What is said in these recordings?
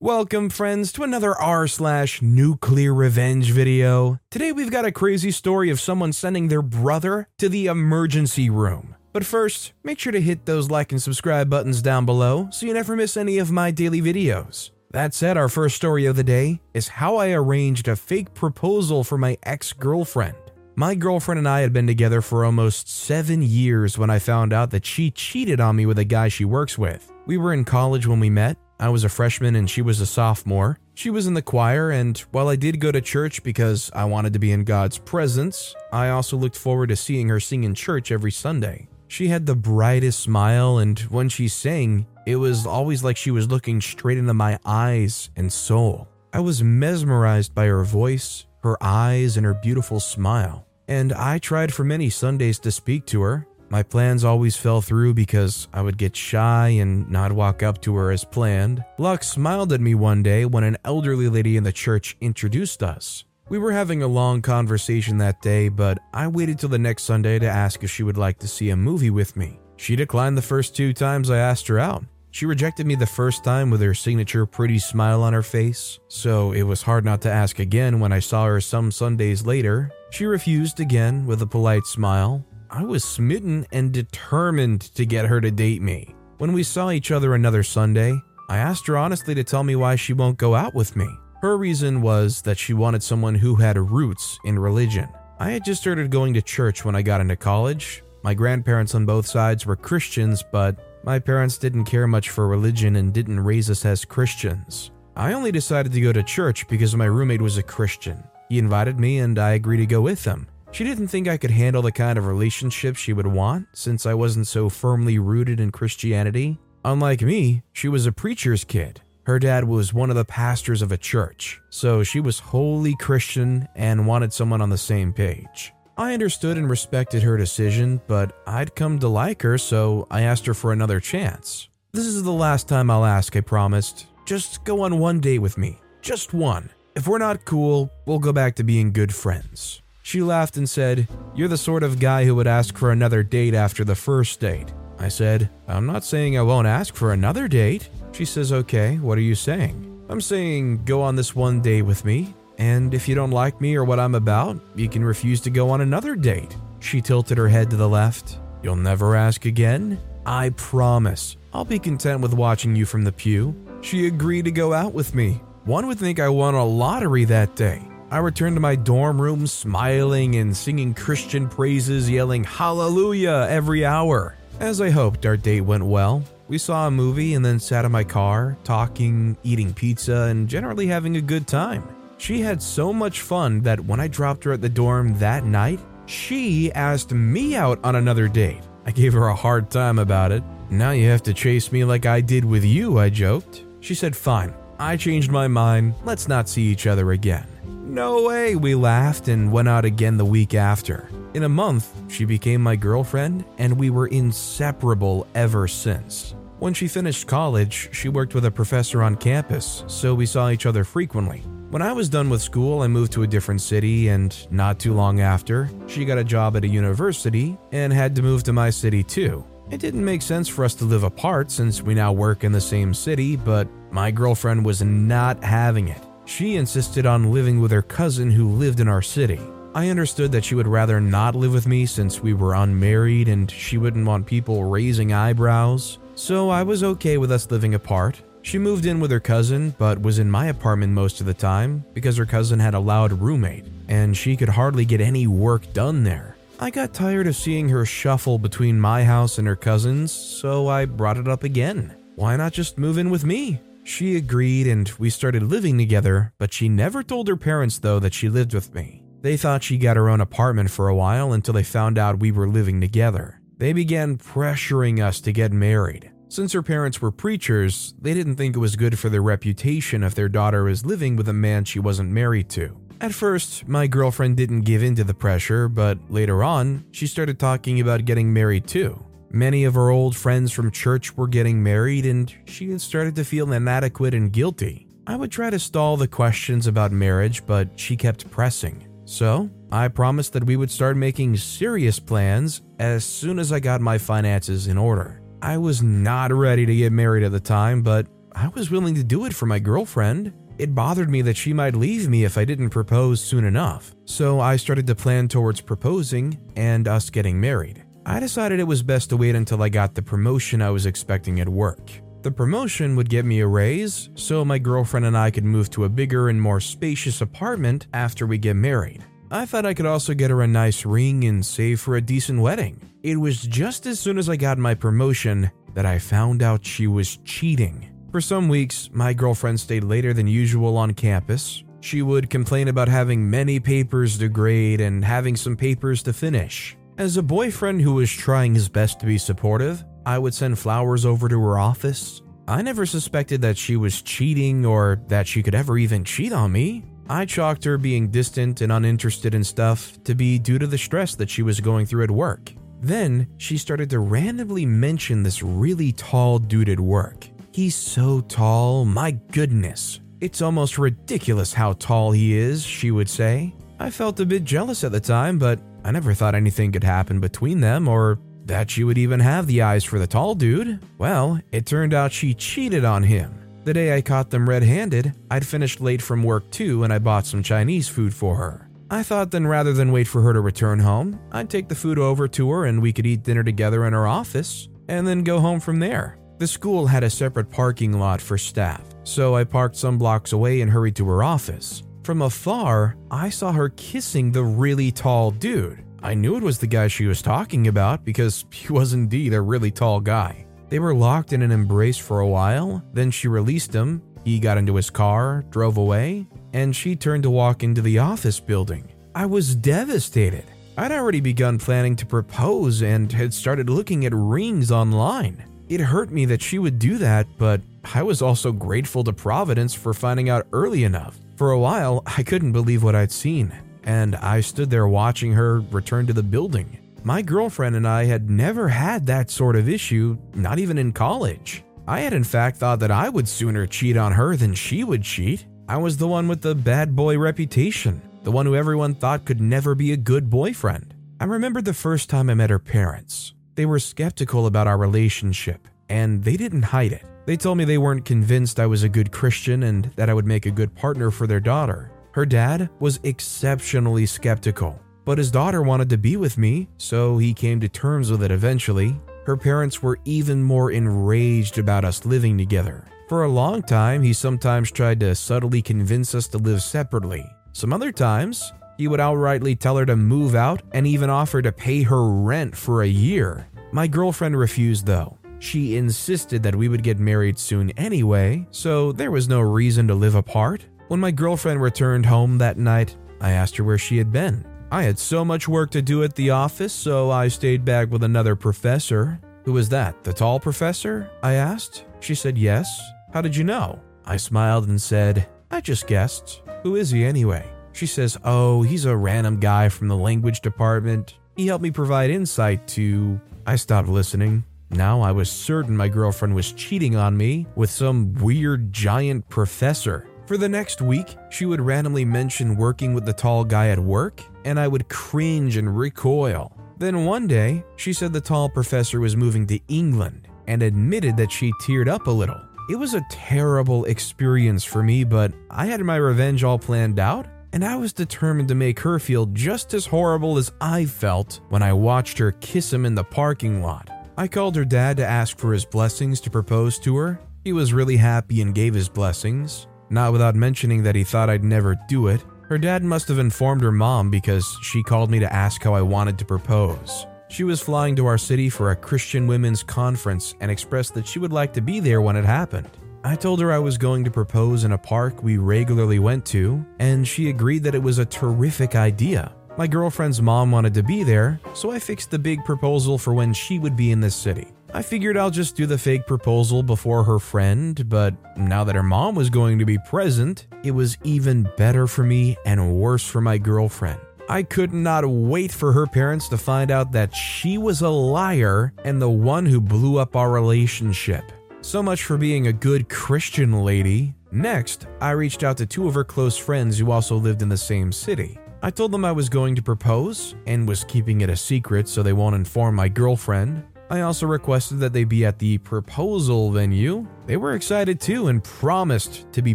Welcome, friends, to another r slash nuclear revenge video. Today we've got a crazy story of someone sending their brother to the emergency room. But first, make sure to hit those like and subscribe buttons down below so you never miss any of my daily videos. That said, our first story of the day is how I arranged a fake proposal for my ex girlfriend. My girlfriend and I had been together for almost seven years when I found out that she cheated on me with a guy she works with. We were in college when we met. I was a freshman and she was a sophomore. She was in the choir, and while I did go to church because I wanted to be in God's presence, I also looked forward to seeing her sing in church every Sunday. She had the brightest smile, and when she sang, it was always like she was looking straight into my eyes and soul. I was mesmerized by her voice, her eyes, and her beautiful smile. And I tried for many Sundays to speak to her. My plans always fell through because I would get shy and not walk up to her as planned. Luck smiled at me one day when an elderly lady in the church introduced us. We were having a long conversation that day, but I waited till the next Sunday to ask if she would like to see a movie with me. She declined the first two times I asked her out. She rejected me the first time with her signature pretty smile on her face, so it was hard not to ask again when I saw her some Sundays later. She refused again with a polite smile. I was smitten and determined to get her to date me. When we saw each other another Sunday, I asked her honestly to tell me why she won't go out with me. Her reason was that she wanted someone who had roots in religion. I had just started going to church when I got into college. My grandparents on both sides were Christians, but my parents didn't care much for religion and didn't raise us as Christians. I only decided to go to church because my roommate was a Christian. He invited me and I agreed to go with him. She didn't think I could handle the kind of relationship she would want since I wasn't so firmly rooted in Christianity. Unlike me, she was a preacher's kid. Her dad was one of the pastors of a church, so she was wholly Christian and wanted someone on the same page. I understood and respected her decision, but I'd come to like her, so I asked her for another chance. This is the last time I'll ask, I promised. Just go on one date with me. Just one. If we're not cool, we'll go back to being good friends. She laughed and said, You're the sort of guy who would ask for another date after the first date. I said, I'm not saying I won't ask for another date. She says, Okay, what are you saying? I'm saying go on this one date with me, and if you don't like me or what I'm about, you can refuse to go on another date. She tilted her head to the left. You'll never ask again? I promise. I'll be content with watching you from the pew. She agreed to go out with me. One would think I won a lottery that day. I returned to my dorm room smiling and singing Christian praises, yelling hallelujah every hour. As I hoped, our date went well. We saw a movie and then sat in my car, talking, eating pizza, and generally having a good time. She had so much fun that when I dropped her at the dorm that night, she asked me out on another date. I gave her a hard time about it. Now you have to chase me like I did with you, I joked. She said, Fine. I changed my mind. Let's not see each other again. No way, we laughed and went out again the week after. In a month, she became my girlfriend, and we were inseparable ever since. When she finished college, she worked with a professor on campus, so we saw each other frequently. When I was done with school, I moved to a different city, and not too long after, she got a job at a university and had to move to my city too. It didn't make sense for us to live apart since we now work in the same city, but my girlfriend was not having it. She insisted on living with her cousin who lived in our city. I understood that she would rather not live with me since we were unmarried and she wouldn't want people raising eyebrows, so I was okay with us living apart. She moved in with her cousin, but was in my apartment most of the time because her cousin had a loud roommate, and she could hardly get any work done there. I got tired of seeing her shuffle between my house and her cousin's, so I brought it up again. Why not just move in with me? She agreed and we started living together, but she never told her parents though that she lived with me. They thought she got her own apartment for a while until they found out we were living together. They began pressuring us to get married. Since her parents were preachers, they didn't think it was good for their reputation if their daughter was living with a man she wasn't married to. At first, my girlfriend didn't give in to the pressure, but later on, she started talking about getting married too. Many of her old friends from church were getting married, and she had started to feel inadequate and guilty. I would try to stall the questions about marriage, but she kept pressing. So, I promised that we would start making serious plans as soon as I got my finances in order. I was not ready to get married at the time, but I was willing to do it for my girlfriend. It bothered me that she might leave me if I didn't propose soon enough, so I started to plan towards proposing and us getting married. I decided it was best to wait until I got the promotion I was expecting at work. The promotion would get me a raise, so my girlfriend and I could move to a bigger and more spacious apartment after we get married. I thought I could also get her a nice ring and save for a decent wedding. It was just as soon as I got my promotion that I found out she was cheating. For some weeks, my girlfriend stayed later than usual on campus. She would complain about having many papers to grade and having some papers to finish. As a boyfriend who was trying his best to be supportive, I would send flowers over to her office. I never suspected that she was cheating or that she could ever even cheat on me. I chalked her being distant and uninterested in stuff to be due to the stress that she was going through at work. Then she started to randomly mention this really tall dude at work. He's so tall, my goodness. It's almost ridiculous how tall he is, she would say. I felt a bit jealous at the time, but I never thought anything could happen between them or that she would even have the eyes for the tall dude. Well, it turned out she cheated on him. The day I caught them red handed, I'd finished late from work too and I bought some Chinese food for her. I thought then rather than wait for her to return home, I'd take the food over to her and we could eat dinner together in her office and then go home from there. The school had a separate parking lot for staff, so I parked some blocks away and hurried to her office. From afar, I saw her kissing the really tall dude. I knew it was the guy she was talking about because he was indeed a really tall guy. They were locked in an embrace for a while, then she released him. He got into his car, drove away, and she turned to walk into the office building. I was devastated. I'd already begun planning to propose and had started looking at rings online. It hurt me that she would do that, but I was also grateful to Providence for finding out early enough. For a while, I couldn't believe what I'd seen, and I stood there watching her return to the building. My girlfriend and I had never had that sort of issue, not even in college. I had in fact thought that I would sooner cheat on her than she would cheat. I was the one with the bad boy reputation, the one who everyone thought could never be a good boyfriend. I remembered the first time I met her parents. They were skeptical about our relationship, and they didn't hide it. They told me they weren't convinced I was a good Christian and that I would make a good partner for their daughter. Her dad was exceptionally skeptical but his daughter wanted to be with me, so he came to terms with it eventually. Her parents were even more enraged about us living together. For a long time, he sometimes tried to subtly convince us to live separately. Some other times, he would outrightly tell her to move out and even offer to pay her rent for a year. My girlfriend refused, though. She insisted that we would get married soon anyway, so there was no reason to live apart. When my girlfriend returned home that night, I asked her where she had been. I had so much work to do at the office, so I stayed back with another professor. Who was that? The tall professor? I asked. She said yes. How did you know? I smiled and said, I just guessed. Who is he anyway? She says, Oh, he's a random guy from the language department. He helped me provide insight to. I stopped listening. Now I was certain my girlfriend was cheating on me with some weird giant professor. For the next week, she would randomly mention working with the tall guy at work, and I would cringe and recoil. Then one day, she said the tall professor was moving to England and admitted that she teared up a little. It was a terrible experience for me, but I had my revenge all planned out, and I was determined to make her feel just as horrible as I felt when I watched her kiss him in the parking lot. I called her dad to ask for his blessings to propose to her. He was really happy and gave his blessings not without mentioning that he thought I'd never do it. Her dad must have informed her mom because she called me to ask how I wanted to propose. She was flying to our city for a Christian women's conference and expressed that she would like to be there when it happened. I told her I was going to propose in a park we regularly went to, and she agreed that it was a terrific idea. My girlfriend's mom wanted to be there, so I fixed the big proposal for when she would be in the city. I figured I'll just do the fake proposal before her friend, but now that her mom was going to be present, it was even better for me and worse for my girlfriend. I could not wait for her parents to find out that she was a liar and the one who blew up our relationship. So much for being a good Christian lady. Next, I reached out to two of her close friends who also lived in the same city. I told them I was going to propose and was keeping it a secret so they won't inform my girlfriend. I also requested that they be at the proposal venue. They were excited too and promised to be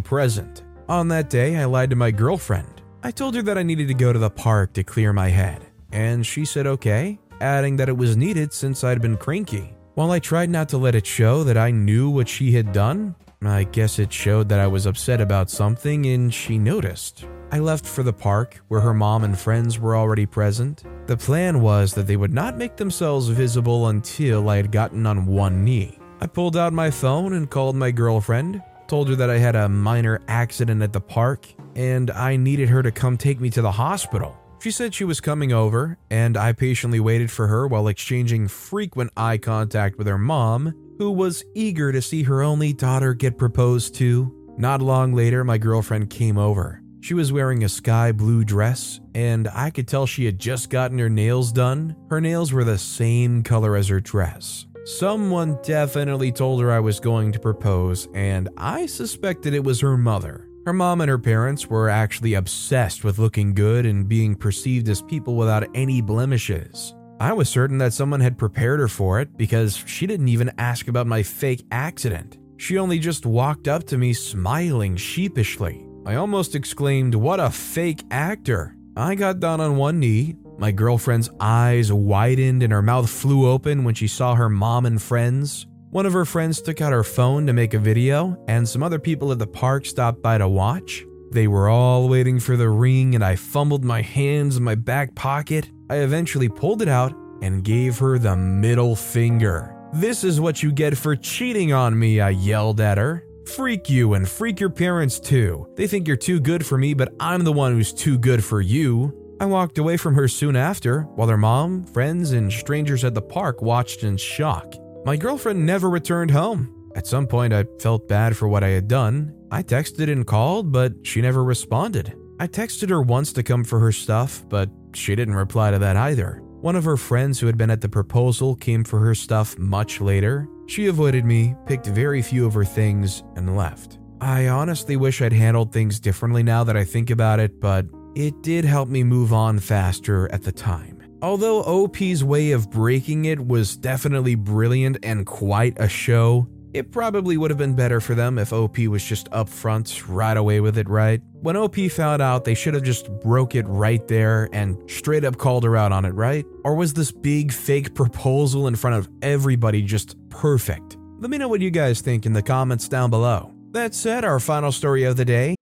present. On that day, I lied to my girlfriend. I told her that I needed to go to the park to clear my head, and she said okay, adding that it was needed since I'd been cranky. While I tried not to let it show that I knew what she had done, I guess it showed that I was upset about something and she noticed. I left for the park, where her mom and friends were already present. The plan was that they would not make themselves visible until I had gotten on one knee. I pulled out my phone and called my girlfriend, told her that I had a minor accident at the park and I needed her to come take me to the hospital. She said she was coming over, and I patiently waited for her while exchanging frequent eye contact with her mom, who was eager to see her only daughter get proposed to. Not long later, my girlfriend came over. She was wearing a sky blue dress, and I could tell she had just gotten her nails done. Her nails were the same color as her dress. Someone definitely told her I was going to propose, and I suspected it was her mother. Her mom and her parents were actually obsessed with looking good and being perceived as people without any blemishes. I was certain that someone had prepared her for it because she didn't even ask about my fake accident. She only just walked up to me smiling sheepishly. I almost exclaimed, What a fake actor! I got down on one knee. My girlfriend's eyes widened and her mouth flew open when she saw her mom and friends. One of her friends took out her phone to make a video, and some other people at the park stopped by to watch. They were all waiting for the ring, and I fumbled my hands in my back pocket. I eventually pulled it out and gave her the middle finger. This is what you get for cheating on me, I yelled at her. Freak you and freak your parents too. They think you're too good for me, but I'm the one who's too good for you. I walked away from her soon after, while her mom, friends, and strangers at the park watched in shock. My girlfriend never returned home. At some point, I felt bad for what I had done. I texted and called, but she never responded. I texted her once to come for her stuff, but she didn't reply to that either. One of her friends who had been at the proposal came for her stuff much later. She avoided me, picked very few of her things, and left. I honestly wish I'd handled things differently now that I think about it, but it did help me move on faster at the time. Although OP's way of breaking it was definitely brilliant and quite a show, it probably would have been better for them if OP was just upfront right away with it, right? When OP found out, they should have just broke it right there and straight up called her out on it, right? Or was this big fake proposal in front of everybody just perfect? Let me know what you guys think in the comments down below. That said, our final story of the day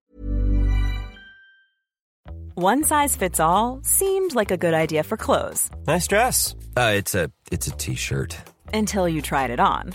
one size fits all seemed like a good idea for clothes. Nice dress. Uh, it's a it's a t-shirt. Until you tried it on.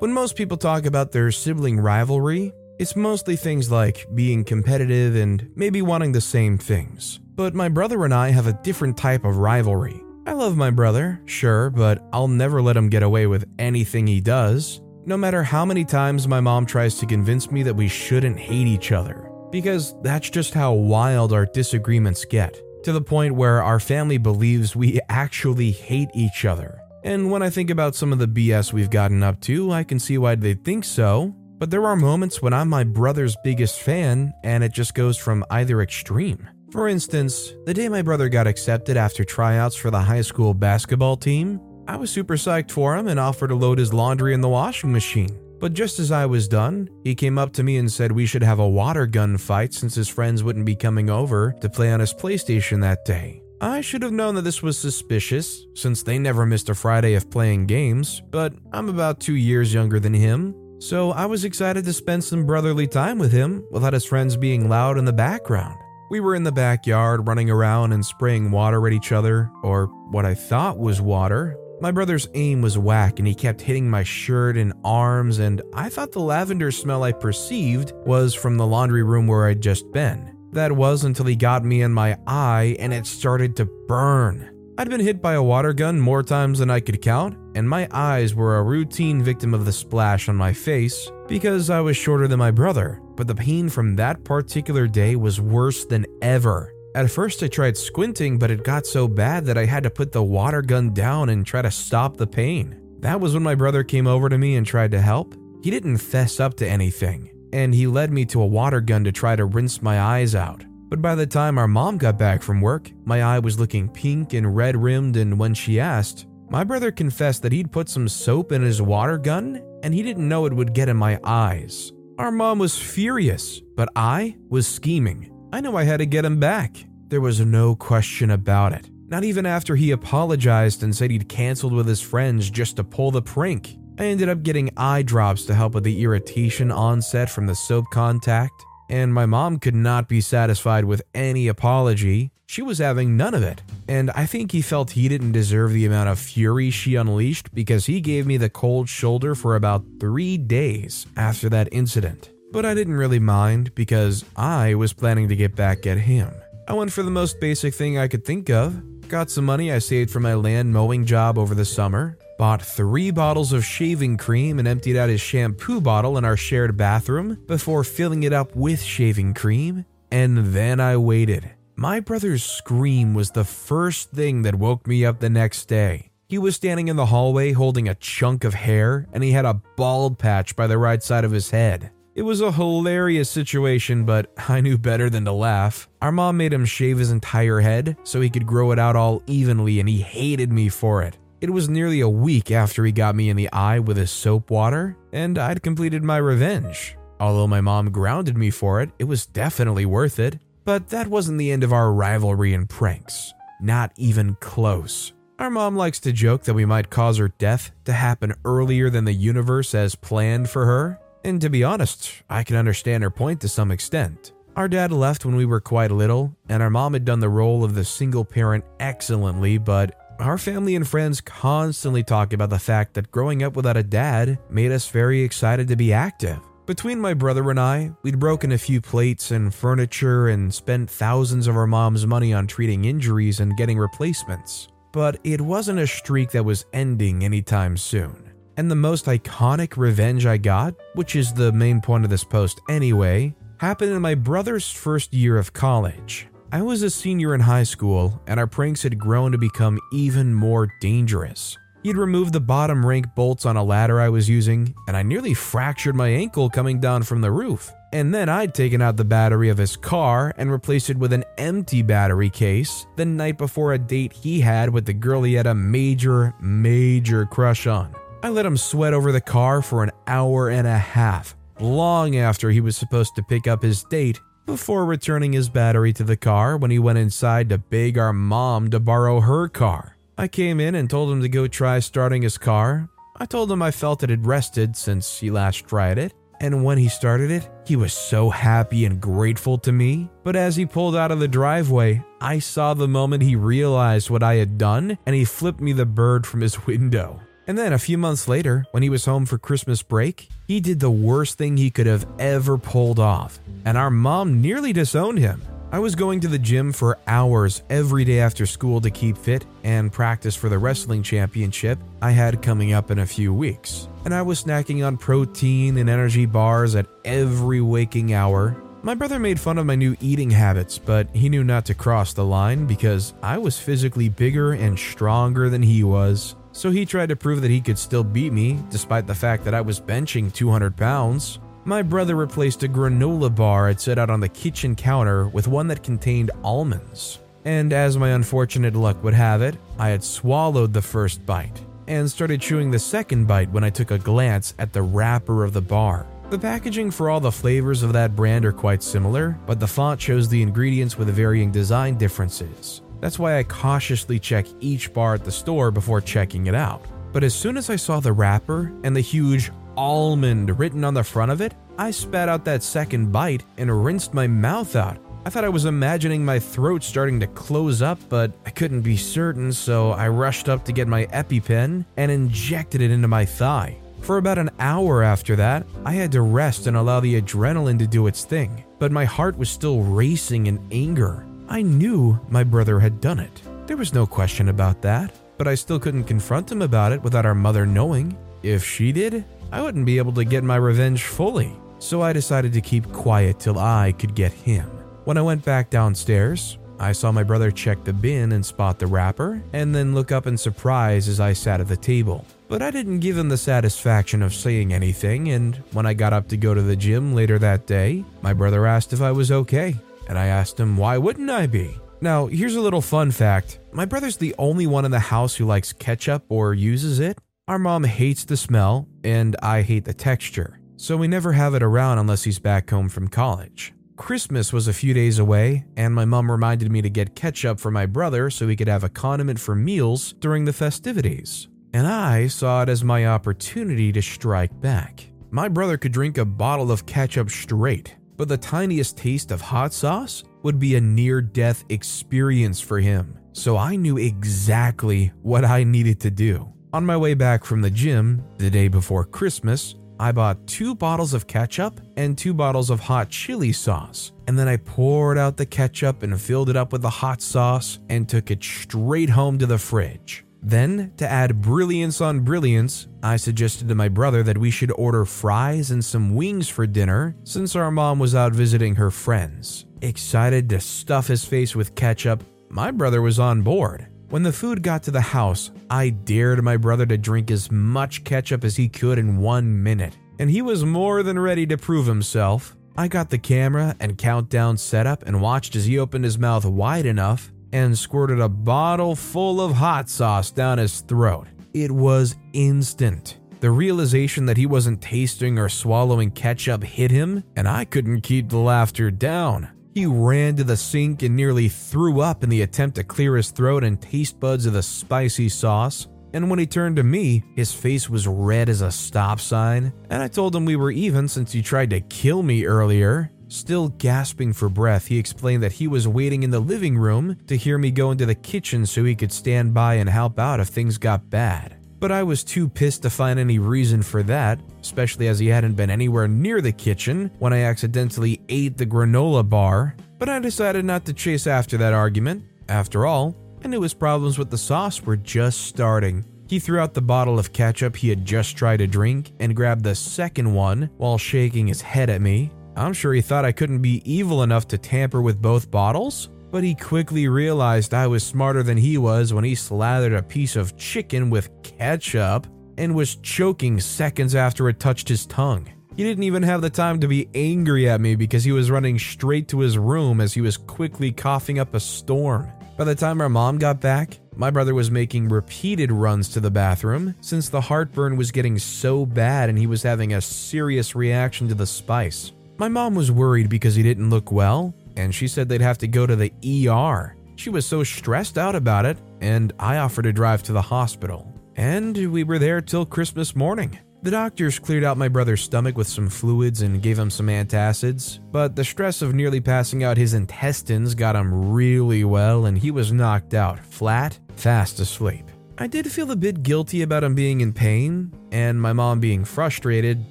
When most people talk about their sibling rivalry, it's mostly things like being competitive and maybe wanting the same things. But my brother and I have a different type of rivalry. I love my brother, sure, but I'll never let him get away with anything he does, no matter how many times my mom tries to convince me that we shouldn't hate each other. because that's just how wild our disagreements get, to the point where our family believes we actually hate each other. And when I think about some of the BS we've gotten up to, I can see why they think so, but there are moments when I'm my brother's biggest fan and it just goes from either extreme. For instance, the day my brother got accepted after tryouts for the high school basketball team, I was super psyched for him and offered to load his laundry in the washing machine. But just as I was done, he came up to me and said we should have a water gun fight since his friends wouldn't be coming over to play on his PlayStation that day. I should have known that this was suspicious, since they never missed a Friday of playing games, but I'm about two years younger than him, so I was excited to spend some brotherly time with him without his friends being loud in the background. We were in the backyard running around and spraying water at each other, or what I thought was water. My brother's aim was whack and he kept hitting my shirt and arms, and I thought the lavender smell I perceived was from the laundry room where I'd just been. That was until he got me in my eye and it started to burn. I'd been hit by a water gun more times than I could count, and my eyes were a routine victim of the splash on my face because I was shorter than my brother. But the pain from that particular day was worse than ever. At first, I tried squinting, but it got so bad that I had to put the water gun down and try to stop the pain. That was when my brother came over to me and tried to help. He didn't fess up to anything and he led me to a water gun to try to rinse my eyes out. But by the time our mom got back from work, my eye was looking pink and red rimmed, and when she asked, my brother confessed that he'd put some soap in his water gun and he didn't know it would get in my eyes. Our mom was furious, but I was scheming. I knew I had to get him back. There was no question about it. Not even after he apologized and said he'd canceled with his friends just to pull the prank. I ended up getting eye drops to help with the irritation onset from the soap contact, and my mom could not be satisfied with any apology. She was having none of it, and I think he felt he didn't deserve the amount of fury she unleashed because he gave me the cold shoulder for about three days after that incident. But I didn't really mind because I was planning to get back at him. I went for the most basic thing I could think of, got some money I saved from my land mowing job over the summer, bought three bottles of shaving cream and emptied out his shampoo bottle in our shared bathroom before filling it up with shaving cream, and then I waited. My brother's scream was the first thing that woke me up the next day. He was standing in the hallway holding a chunk of hair, and he had a bald patch by the right side of his head. It was a hilarious situation, but I knew better than to laugh. Our mom made him shave his entire head so he could grow it out all evenly, and he hated me for it. It was nearly a week after he got me in the eye with his soap water, and I'd completed my revenge. Although my mom grounded me for it, it was definitely worth it. But that wasn't the end of our rivalry and pranks. Not even close. Our mom likes to joke that we might cause her death to happen earlier than the universe has planned for her. And to be honest, I can understand her point to some extent. Our dad left when we were quite little, and our mom had done the role of the single parent excellently, but our family and friends constantly talk about the fact that growing up without a dad made us very excited to be active. Between my brother and I, we'd broken a few plates and furniture and spent thousands of our mom's money on treating injuries and getting replacements. But it wasn't a streak that was ending anytime soon. And the most iconic revenge I got, which is the main point of this post anyway, happened in my brother's first year of college. I was a senior in high school, and our pranks had grown to become even more dangerous. He'd removed the bottom rank bolts on a ladder I was using, and I nearly fractured my ankle coming down from the roof. And then I'd taken out the battery of his car and replaced it with an empty battery case the night before a date he had with the girl he had a major, major crush on. I let him sweat over the car for an hour and a half, long after he was supposed to pick up his date before returning his battery to the car when he went inside to beg our mom to borrow her car. I came in and told him to go try starting his car. I told him I felt it had rested since he last tried it, and when he started it, he was so happy and grateful to me. But as he pulled out of the driveway, I saw the moment he realized what I had done and he flipped me the bird from his window. And then a few months later, when he was home for Christmas break, he did the worst thing he could have ever pulled off, and our mom nearly disowned him. I was going to the gym for hours every day after school to keep fit and practice for the wrestling championship I had coming up in a few weeks. And I was snacking on protein and energy bars at every waking hour. My brother made fun of my new eating habits, but he knew not to cross the line because I was physically bigger and stronger than he was. So he tried to prove that he could still beat me, despite the fact that I was benching 200 pounds. My brother replaced a granola bar I'd set out on the kitchen counter with one that contained almonds. And as my unfortunate luck would have it, I had swallowed the first bite and started chewing the second bite when I took a glance at the wrapper of the bar. The packaging for all the flavors of that brand are quite similar, but the font shows the ingredients with varying design differences. That's why I cautiously check each bar at the store before checking it out. But as soon as I saw the wrapper and the huge almond written on the front of it, I spat out that second bite and rinsed my mouth out. I thought I was imagining my throat starting to close up, but I couldn't be certain, so I rushed up to get my EpiPen and injected it into my thigh. For about an hour after that, I had to rest and allow the adrenaline to do its thing, but my heart was still racing in anger. I knew my brother had done it. There was no question about that, but I still couldn't confront him about it without our mother knowing. If she did, I wouldn't be able to get my revenge fully, so I decided to keep quiet till I could get him. When I went back downstairs, I saw my brother check the bin and spot the wrapper, and then look up in surprise as I sat at the table. But I didn't give him the satisfaction of saying anything, and when I got up to go to the gym later that day, my brother asked if I was okay, and I asked him why wouldn't I be? Now, here's a little fun fact. My brother's the only one in the house who likes ketchup or uses it, our mom hates the smell, and I hate the texture, so we never have it around unless he's back home from college. Christmas was a few days away, and my mom reminded me to get ketchup for my brother so he could have a condiment for meals during the festivities. And I saw it as my opportunity to strike back. My brother could drink a bottle of ketchup straight, but the tiniest taste of hot sauce would be a near death experience for him. So I knew exactly what I needed to do. On my way back from the gym, the day before Christmas, I bought two bottles of ketchup and two bottles of hot chili sauce. And then I poured out the ketchup and filled it up with the hot sauce and took it straight home to the fridge. Then, to add brilliance on brilliance, I suggested to my brother that we should order fries and some wings for dinner since our mom was out visiting her friends. Excited to stuff his face with ketchup, my brother was on board. When the food got to the house, I dared my brother to drink as much ketchup as he could in one minute, and he was more than ready to prove himself. I got the camera and countdown set up and watched as he opened his mouth wide enough and squirted a bottle full of hot sauce down his throat. It was instant. The realization that he wasn't tasting or swallowing ketchup hit him, and I couldn't keep the laughter down. He ran to the sink and nearly threw up in the attempt to clear his throat and taste buds of the spicy sauce. And when he turned to me, his face was red as a stop sign, and I told him we were even since he tried to kill me earlier. Still gasping for breath, he explained that he was waiting in the living room to hear me go into the kitchen so he could stand by and help out if things got bad. But I was too pissed to find any reason for that, especially as he hadn't been anywhere near the kitchen when I accidentally ate the granola bar. But I decided not to chase after that argument. After all, I knew his problems with the sauce were just starting. He threw out the bottle of ketchup he had just tried to drink and grabbed the second one while shaking his head at me. I'm sure he thought I couldn't be evil enough to tamper with both bottles, but he quickly realized I was smarter than he was when he slathered a piece of chicken with ketchup and was choking seconds after it touched his tongue. He didn't even have the time to be angry at me because he was running straight to his room as he was quickly coughing up a storm. By the time our mom got back, my brother was making repeated runs to the bathroom since the heartburn was getting so bad and he was having a serious reaction to the spice. My mom was worried because he didn't look well and she said they'd have to go to the ER. She was so stressed out about it, and I offered to drive to the hospital. And we were there till Christmas morning. The doctors cleared out my brother's stomach with some fluids and gave him some antacids, but the stress of nearly passing out his intestines got him really well, and he was knocked out, flat, fast asleep. I did feel a bit guilty about him being in pain and my mom being frustrated,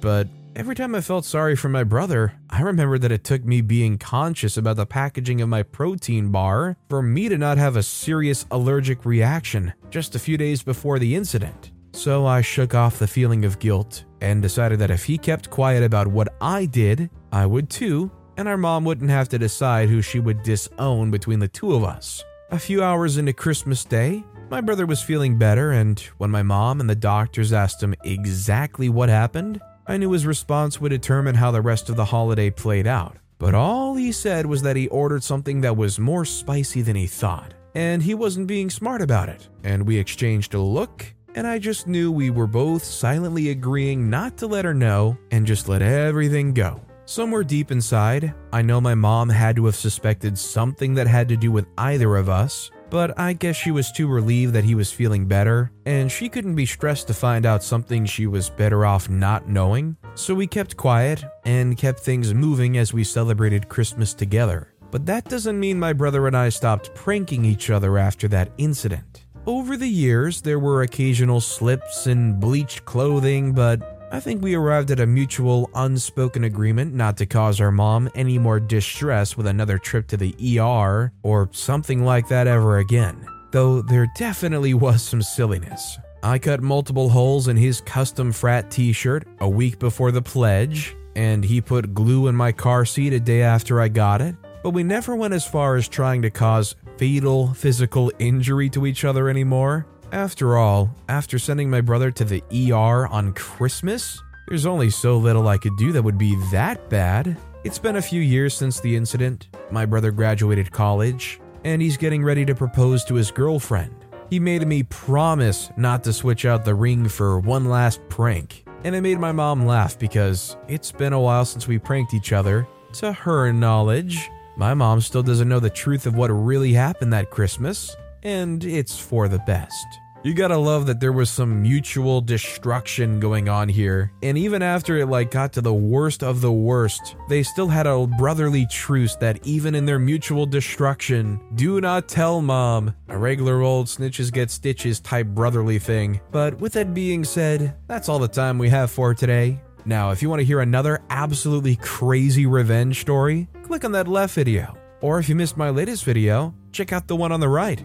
but Every time I felt sorry for my brother, I remembered that it took me being conscious about the packaging of my protein bar for me to not have a serious allergic reaction just a few days before the incident. So I shook off the feeling of guilt and decided that if he kept quiet about what I did, I would too, and our mom wouldn't have to decide who she would disown between the two of us. A few hours into Christmas Day, my brother was feeling better, and when my mom and the doctors asked him exactly what happened, I knew his response would determine how the rest of the holiday played out. But all he said was that he ordered something that was more spicy than he thought, and he wasn't being smart about it. And we exchanged a look, and I just knew we were both silently agreeing not to let her know and just let everything go. Somewhere deep inside, I know my mom had to have suspected something that had to do with either of us, but I guess she was too relieved that he was feeling better, and she couldn't be stressed to find out something she was better off not knowing. So we kept quiet and kept things moving as we celebrated Christmas together. But that doesn't mean my brother and I stopped pranking each other after that incident. Over the years, there were occasional slips and bleached clothing, but I think we arrived at a mutual, unspoken agreement not to cause our mom any more distress with another trip to the ER or something like that ever again. Though there definitely was some silliness. I cut multiple holes in his custom frat t shirt a week before the pledge, and he put glue in my car seat a day after I got it, but we never went as far as trying to cause fatal physical injury to each other anymore. After all, after sending my brother to the ER on Christmas, there's only so little I could do that would be that bad. It's been a few years since the incident. My brother graduated college, and he's getting ready to propose to his girlfriend. He made me promise not to switch out the ring for one last prank, and it made my mom laugh because it's been a while since we pranked each other. To her knowledge, my mom still doesn't know the truth of what really happened that Christmas, and it's for the best. You gotta love that there was some mutual destruction going on here. And even after it like got to the worst of the worst, they still had a brotherly truce that even in their mutual destruction, do not tell mom. A regular old snitches get stitches type brotherly thing. But with that being said, that's all the time we have for today. Now, if you want to hear another absolutely crazy revenge story, click on that left video. Or if you missed my latest video, check out the one on the right.